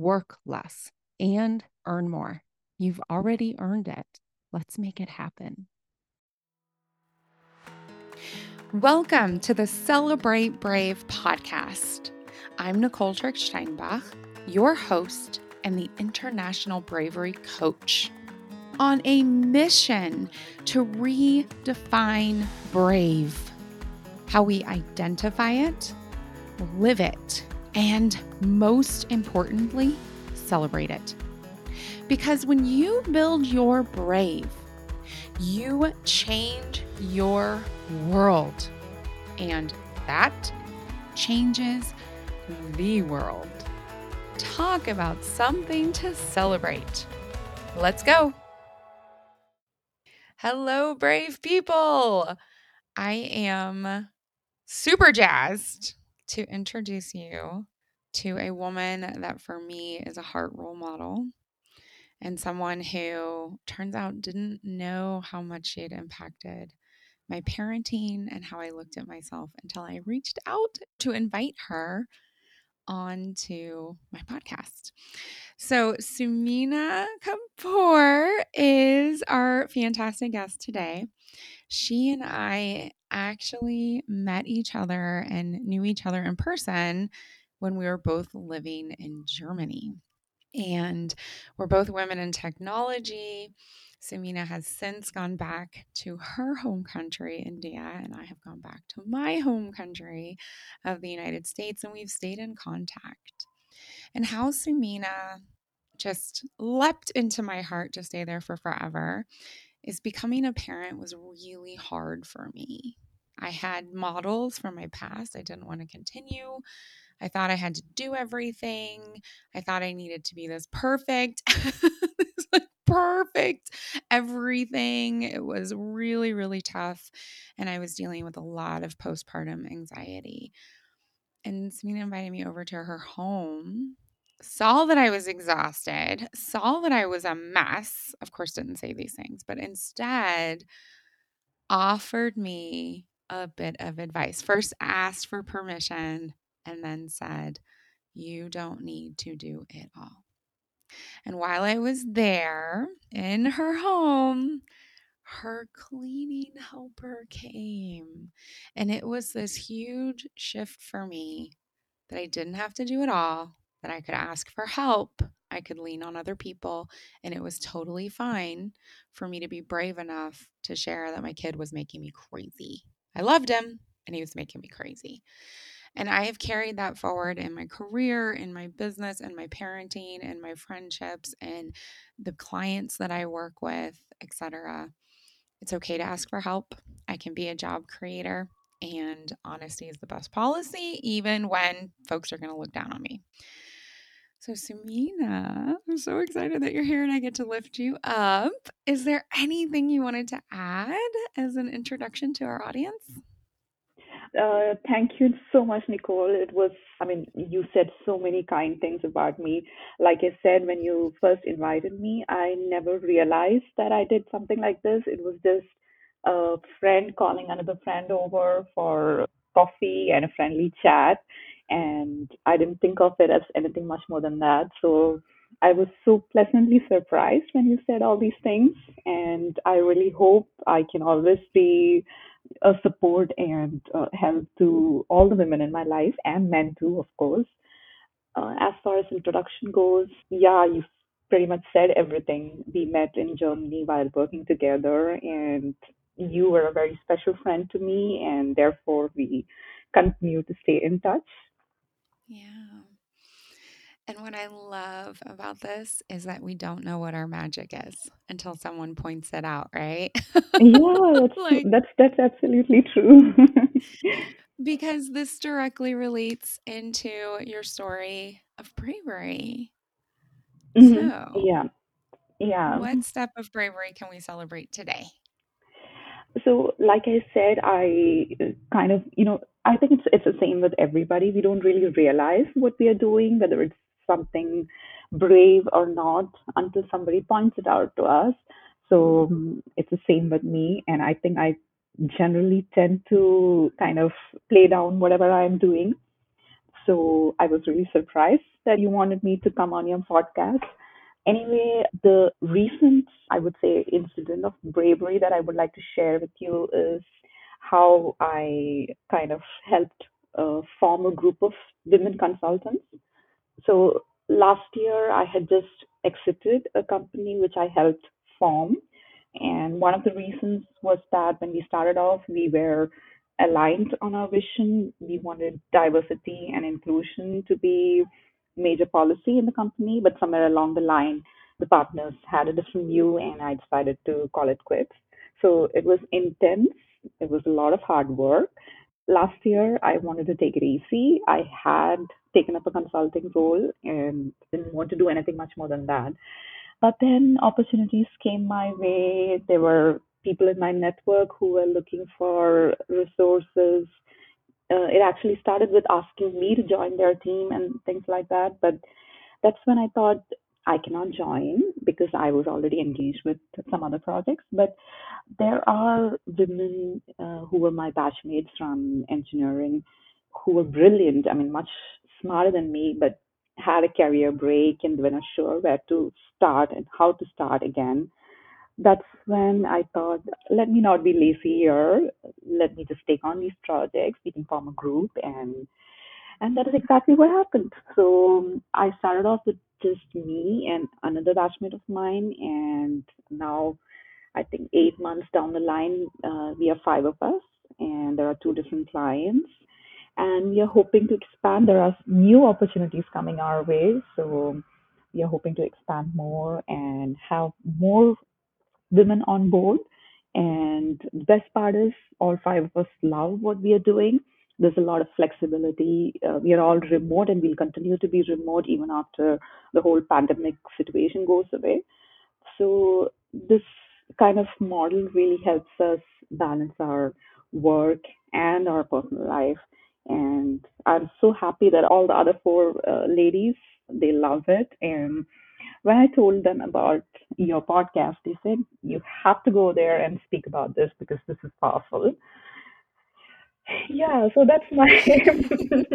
work less, and earn more. You've already earned it. Let's make it happen. Welcome to the Celebrate Brave podcast. I'm Nicole Trick Steinbach, your host and the International Bravery Coach, on a mission to redefine brave, how we identify it, live it, and most importantly, celebrate it. Because when you build your brave, you change your world. And that changes the world. Talk about something to celebrate. Let's go. Hello, brave people. I am super jazzed to introduce you to a woman that for me is a heart role model and someone who turns out didn't know how much she had impacted my parenting and how I looked at myself until I reached out to invite her onto my podcast. So, Sumina Kapoor is our fantastic guest today. She and I actually met each other and knew each other in person when we were both living in Germany. And we're both women in technology. Sumina has since gone back to her home country, India, and I have gone back to my home country of the United States, and we've stayed in contact. And how Sumina just leapt into my heart to stay there for forever is becoming a parent was really hard for me. I had models from my past I didn't want to continue. I thought I had to do everything. I thought I needed to be this perfect. perfect everything. It was really, really tough. And I was dealing with a lot of postpartum anxiety. And Sumina invited me over to her home, saw that I was exhausted, saw that I was a mess. Of course, didn't say these things, but instead offered me a bit of advice. First, asked for permission and then said, You don't need to do it all. And while I was there in her home, her cleaning helper came. And it was this huge shift for me that I didn't have to do it all, that I could ask for help, I could lean on other people, and it was totally fine for me to be brave enough to share that my kid was making me crazy. I loved him, and he was making me crazy. And I have carried that forward in my career, in my business, in my parenting, and my friendships, and the clients that I work with, etc. It's okay to ask for help. I can be a job creator, and honesty is the best policy, even when folks are going to look down on me. So, Sumina, I'm so excited that you're here and I get to lift you up. Is there anything you wanted to add as an introduction to our audience? Uh, thank you so much, Nicole. It was, I mean, you said so many kind things about me. Like I said, when you first invited me, I never realized that I did something like this. It was just a friend calling another friend over for coffee and a friendly chat. And I didn't think of it as anything much more than that. So I was so pleasantly surprised when you said all these things. And I really hope I can always be a support and uh, help to all the women in my life and men too, of course. Uh, as far as introduction goes, yeah, you pretty much said everything. We met in Germany while working together, and you were a very special friend to me, and therefore we continue to stay in touch. Yeah. And what I love about this is that we don't know what our magic is until someone points it out, right? Yeah, that's like, That's that's absolutely true. because this directly relates into your story of bravery. hmm So, Yeah, yeah. what step of bravery can we celebrate today? So, like I said, I uh, kind of, you know, I think it's it's the same with everybody. We don't really realize what we are doing, whether it's something brave or not, until somebody points it out to us. So um, it's the same with me, and I think I generally tend to kind of play down whatever I'm doing. So I was really surprised that you wanted me to come on your podcast. Anyway, the recent, I would say, incident of bravery that I would like to share with you is how I kind of helped uh, form a group of women consultants. So last year, I had just exited a company which I helped form. And one of the reasons was that when we started off, we were aligned on our vision. We wanted diversity and inclusion to be major policy in the company, but somewhere along the line, the partners had a different view, and I decided to call it quits. So it was intense. It was a lot of hard work. Last year, I wanted to take it easy. I had taken up a consulting role and didn't want to do anything much more than that. But then opportunities came my way. There were people in my network who were looking for resources. Uh, it actually started with asking me to join their team and things like that. But that's when I thought I cannot join because I was already engaged with some other projects. But there are women uh, who were my batchmates from engineering who were brilliant. I mean, much smarter than me, but had a career break and were not sure where to start and how to start again. That's when I thought, let me not be lazy here. Let me just take on these projects. We can form a group and and that is exactly what happened. So I started off with just me and another batchmate of mine, and now I think eight months down the line, uh, we are five of us, and there are two different clients, and we are hoping to expand. There are new opportunities coming our way, so we are hoping to expand more and have more women on board. And the best part is, all five of us love what we are doing. There's a lot of flexibility. Uh, we are all remote and we'll continue to be remote even after the whole pandemic situation goes away. So, this kind of model really helps us balance our work and our personal life. And I'm so happy that all the other four uh, ladies they love it and when I told them about your podcast, they said you have to go there and speak about this because this is powerful. Yeah, so that's my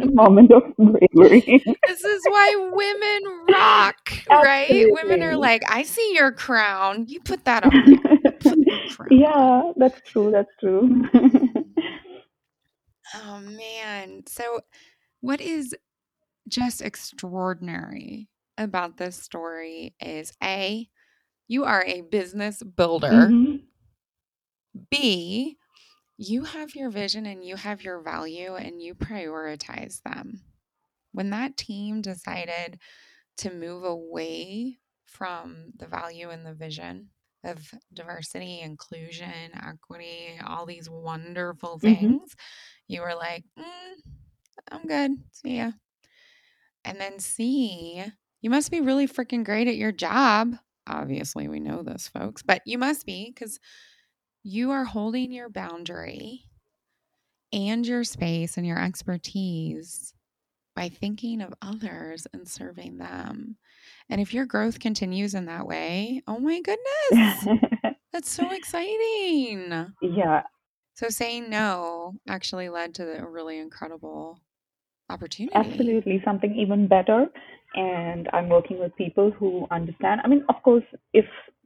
moment of bravery. This is why women rock, right? Women are like, I see your crown. You put that on put your crown on. yeah, that's true. That's true. Oh, man. So, what is just extraordinary about this story is A, you are a business builder. hmm B, you have your vision and you have your value and you prioritize them. When that team decided to move away from the value and the vision of diversity, inclusion, equity, all these wonderful hmm things, you were like, mm, I'm good. See ya. And then C, you must be really freaking great at your job. Obviously, we know this, folks, but you must be because you are holding your boundary and your space and your expertise by thinking of others and serving them. And if your growth continues in that way, oh my goodness, that's so exciting. yeah, So saying no actually led to a really incredible opportunity. absolutely. Something even better. And I'm working with people who understand. I mean, of course, if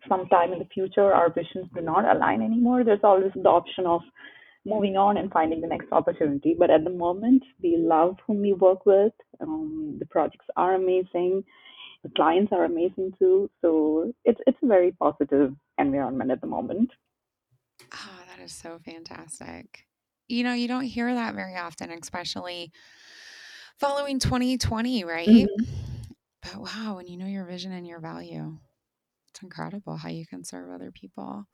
sometime in the future our visions do not align anymore, there's always the option of moving on and finding the next opportunity. But at the moment, we love whom we work with. Um, the projects are amazing. The clients are amazing too. So it's it's a very positive environment at the moment. Oh, that is so fantastic. You know, you don't hear that very often, especially following 2020, right? hmm But wow, when you know your vision and your value, it's incredible how you can serve other people.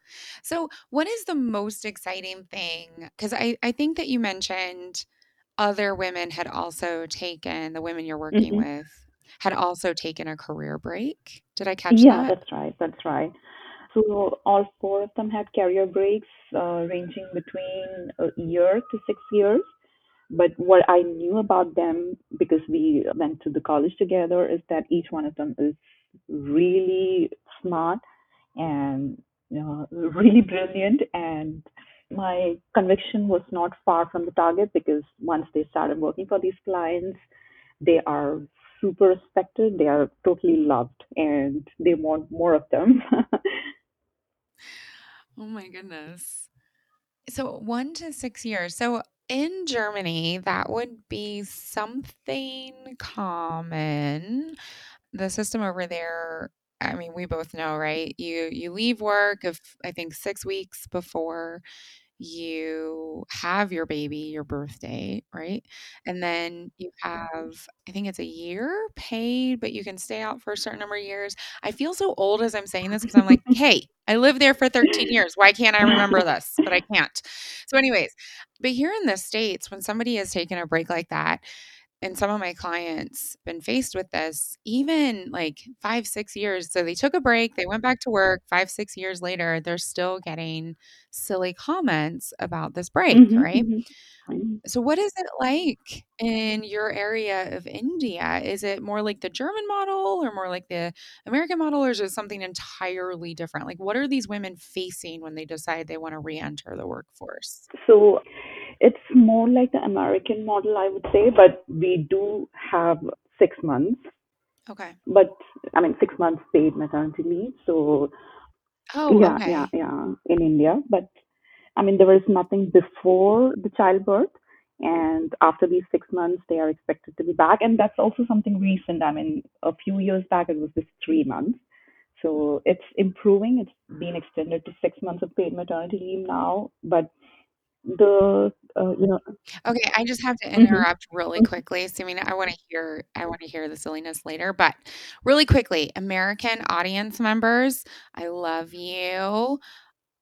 So, what is the most exciting thing? Because I, I think that you mentioned other women had also taken, the women you're working hmm with, had also taken a career break. Did I catch Yeah, that? that's right. That's right. So all four of them had career breaks uh, ranging between a year to six years. But what I knew about them, because we went to the college together, is that each one of them is really smart and you know, really brilliant. And my conviction was not far from the target because once they started working for these clients, they are super respected, they are totally loved, and they want more of them. Oh my goodness. So, one to six years. So, in Germany, that would be something common. The system over there, I mean, we both know, right? You you leave work if I think 6 weeks before you have your baby, your birthday, right? And then you mm-hmm. have, I think it's a year paid, but you can stay out for a certain number of years. I feel so old as I'm saying this because I'm like, hey, I lived there for 13 years. Why can't I remember this? But I can't. So, anyways, but here in the States, when somebody has taken a break like that, and some of my clients been faced with this even like five six years so they took a break they went back to work five six years later they're still getting silly comments about this break hmm right? hmm so what is it like in your area of india? Is it more like the german model or more like the american model or is it something entirely different? Like what are these women facing when they decide they want to re-enter the workforce? So it's more like the American model, I would say, but we do have six months, okay but I mean, six months paid maternity leave. So oh yeah, yeah, okay yeah, in India. But I mean, there was nothing before the childbirth. And after these six months, they are expected to be back. And that's also something recent. I mean, a few years back, it was just three months. So it's improving. It's been extended to six months of paid maternity leave now. But the, uh, you know, Okay, I just have to mhm, interrupt really quickly. So, I mean, I want to hear I want to hear the silliness later, but really quickly, American audience members, I love you.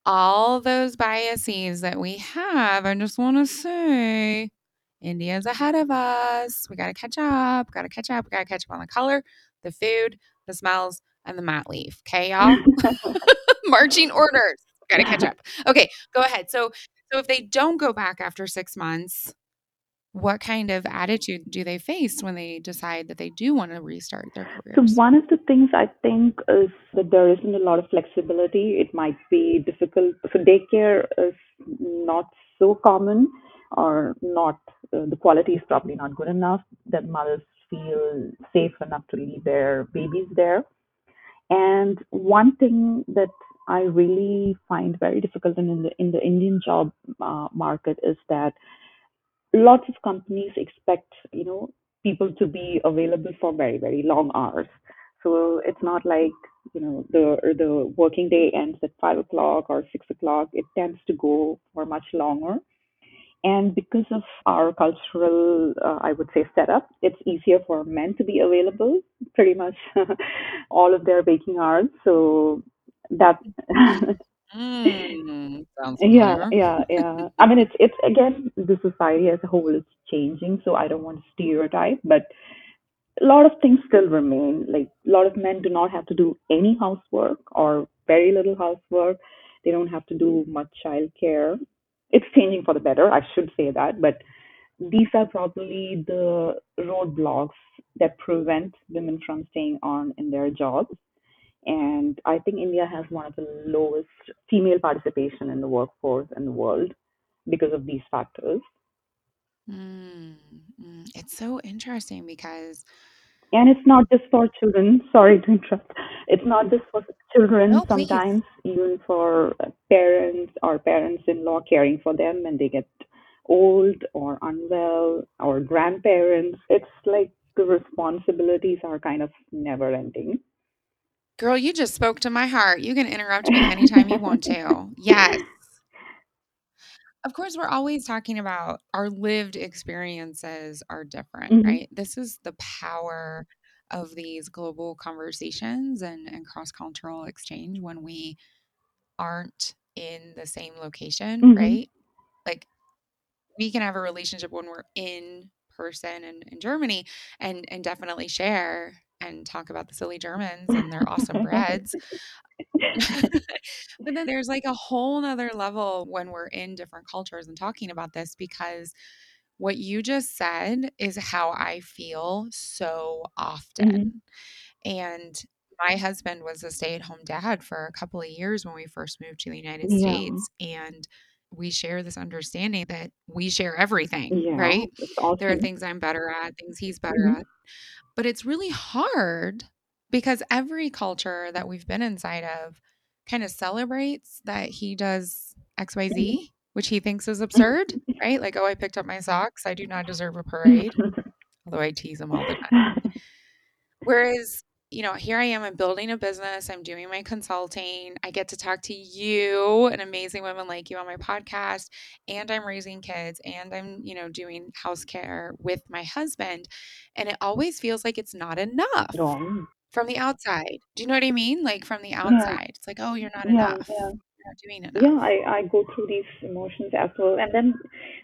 All those biases that we have, I just want to say India's ahead of us. We got to catch up. Got to catch up. We got to catch up on the color, the food, the smells, and the mat leave Okay, y'all? Marching orders. Got to catch up. Okay, go ahead. So, so if they don't go back after 6 months, what kind of attitude do they face when they decide that they do want to restart their So one of the things I think is that there isn't a lot of flexibility. It might be difficult. So daycare is not so common, or not. Uh, the quality is probably not good enough that mothers feel safe enough to leave their babies there. And one thing that I really find very difficult in the in the Indian job uh, market is that lots of companies expect you know people to be available for very very long hours. So it's not like you know the the working day ends at five o'clock or six o'clock. It tends to go for much longer. And because of our cultural uh, i would say setup it's easier for men to be available pretty much all of their waking hours. So that Mm, Yeah, yeah, yeah. I mean, it's it's again, the society as a whole is changing, so I don't want to stereotype, but a lot of things still remain. Like a lot of men do not have to do any housework or very little housework. They don't have to do much childcare. It's changing for the better, I should say that, but these are probably the roadblocks that prevent women from staying on in their jobs. And I think India has one of the lowest female participation in the workforce in the world because of these factors. Mm, mm. It's so interesting because And it's not just for children. Sorry to interrupt. It's not just for children, No, please. sometimes even for parents or parents-in-law caring for them when they get old or unwell or grandparents. It's like the responsibilities are kind of never ending. Girl, you just spoke to my heart. You can interrupt me anytime you want to. Yes. Of course, we're always talking about our lived experiences are different, hmm right? This is the power of these global conversations and, and cross cultural exchange when we aren't in the same location, hmm right? Like we can have a relationship when we're in person in, in Germany and and definitely share and talk about the silly Germans and their awesome breads. but then there's like a whole nother level when we're in different cultures and talking about this because what you just said is how I feel so hmm often. And my husband was a stay at home dad for a couple of years when we first moved to the United Yeah, States. And we share this understanding that we share everything, yeah, right? it's There are things I'm better at, things he's better hmm at. But it's really hard because every culture that we've been inside of kind of celebrates that he does XYZ, which he thinks is mm-hmm. absurd, right? Like, oh, I picked up my socks. I do not deserve a parade, although I tease him all the time. Whereas, you know, here I am, I'm building a business, I'm doing my consulting, I get to talk to you, an amazing woman like you on my podcast, and I'm raising kids and I'm, you know, doing house care with my husband. And it always feels like it's not enough Wrong. from the outside. Do you know what I mean? Like from the Yeah, outside. It's like, oh, you're not yeah, enough. yeah. Yeah. I, I go through these emotions as well. And then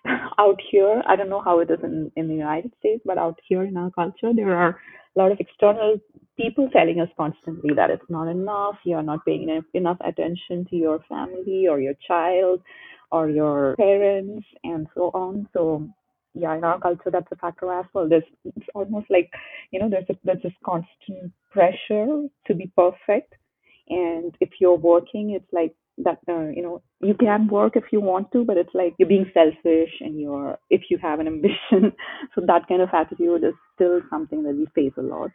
out here, I don't know how it is in, in the United States, but out here in our culture, there are a lot of external people telling us constantly that it's not enough, you're not paying enough, attention to your family or your child or your parents and so on. So yeah, in our culture, that's a factor as well. There's it's almost like, you know, there's a, there's this constant pressure to be perfect. And if you're working, it's like that uh, you know you can work if you want to but it's like you're being selfish and you're if you have an ambition so that kind of attitude is still something that we face a lot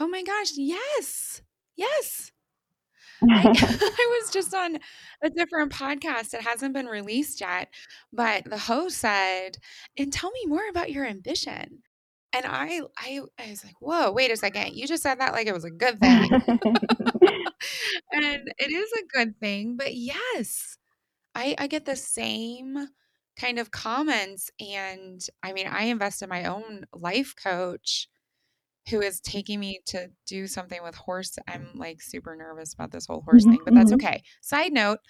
Oh my gosh, yes. Yes. I I was just on a different podcast. It hasn't been released yet, but the host said, "And tell me more about your ambition." And I I I was like, "Whoa, wait a second. You just said that like it was a good thing." And it is a good thing, but yes, I I get the same kind of comments and I mean, I invest in my own life coach who is taking me to do something with horse. I'm like super nervous about this whole horse Mhm, thing, but that's mhm, okay. Side note,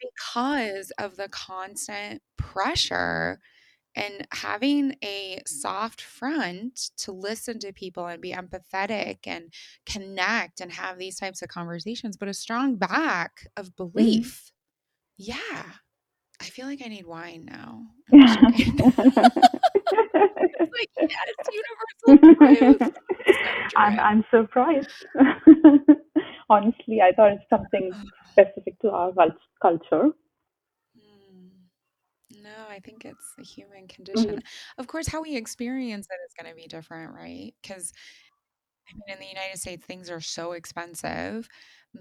because of the constant pressure and having a soft front to listen to people and be empathetic and connect and have these types of conversations, but a strong back of mhm. belief. Yeah. I feel like I need wine now. I'm just joking. it's like, yes, universal truth. I'm. I'm surprised. Honestly, I thought it's something specific to our culture. Mm. No, I think it's a human condition. Mhm, Of course, how we experience it is going to be different, right? Because I mean, in the United States, things are so expensive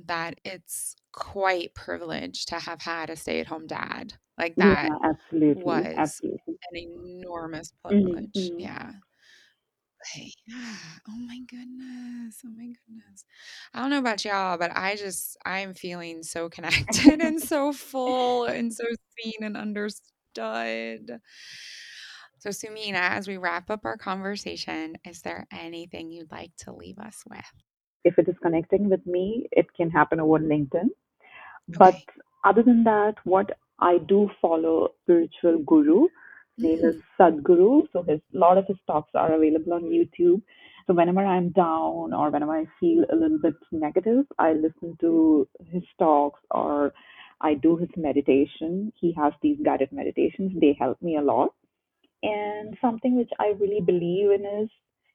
that it's quite privileged to have had a stay-at-home dad. Like that Yeah, absolutely, was absolutely. an enormous privilege. mhm. Yeah. Yeah. Oh my goodness. Oh my goodness. I don't know about y'all, but I just I'm feeling so connected and so full and so seen and understood. So, Sumina, as we wrap up our conversation, is there anything you'd like to leave us with? If it is connecting with me, it can happen over LinkedIn. But other than that, what I do follow spiritual guru. His name is Mm, Sadhguru. So his a lot of his talks are available on YouTube. So whenever I'm down or whenever I feel a little bit negative, I listen to his talks or I do his meditation. He has these guided meditations. They help me a lot. And something which I really believe in is,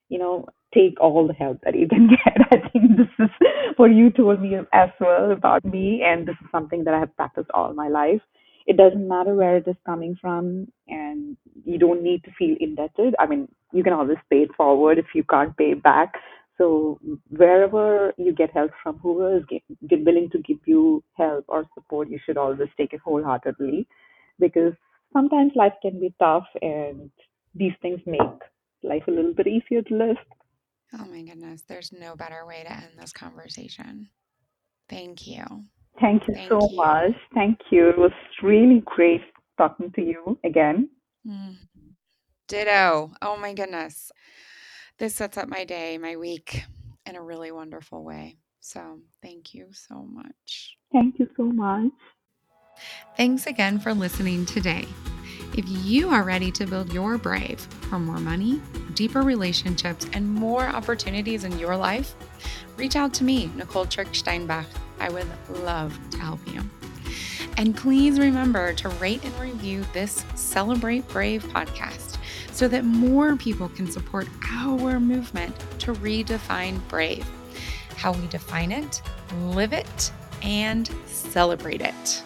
you know, take all the help that you can get. I think this is what you told me as well about me, and this is something that I have practiced all my life. It doesn't matter where it is coming from, and you don't need to feel indebted. I mean, you can always pay it forward if you can't pay back. So wherever you get help from, whoever is willing to give you help or support, you should always take it wholeheartedly, because sometimes life can be tough, and these things make life a little bit easier to live. Oh my goodness, there's no better way to end this conversation. Thank you. Thank you Thank so you. much. Thank you. It was really great talking to you again. Mm. Ditto. Oh my goodness. This sets up my day, my week in a really wonderful way. So thank you so much. Thank you so much. Thanks again for listening today. If you are ready to build your brave for more money, deeper relationships, and more opportunities in your life, reach out to me, Nicole Trick Steinbach. I would love to help you. And please remember to rate and review this Celebrate Brave podcast so that more people can support our movement to redefine brave, how we define it, live it, and celebrate it.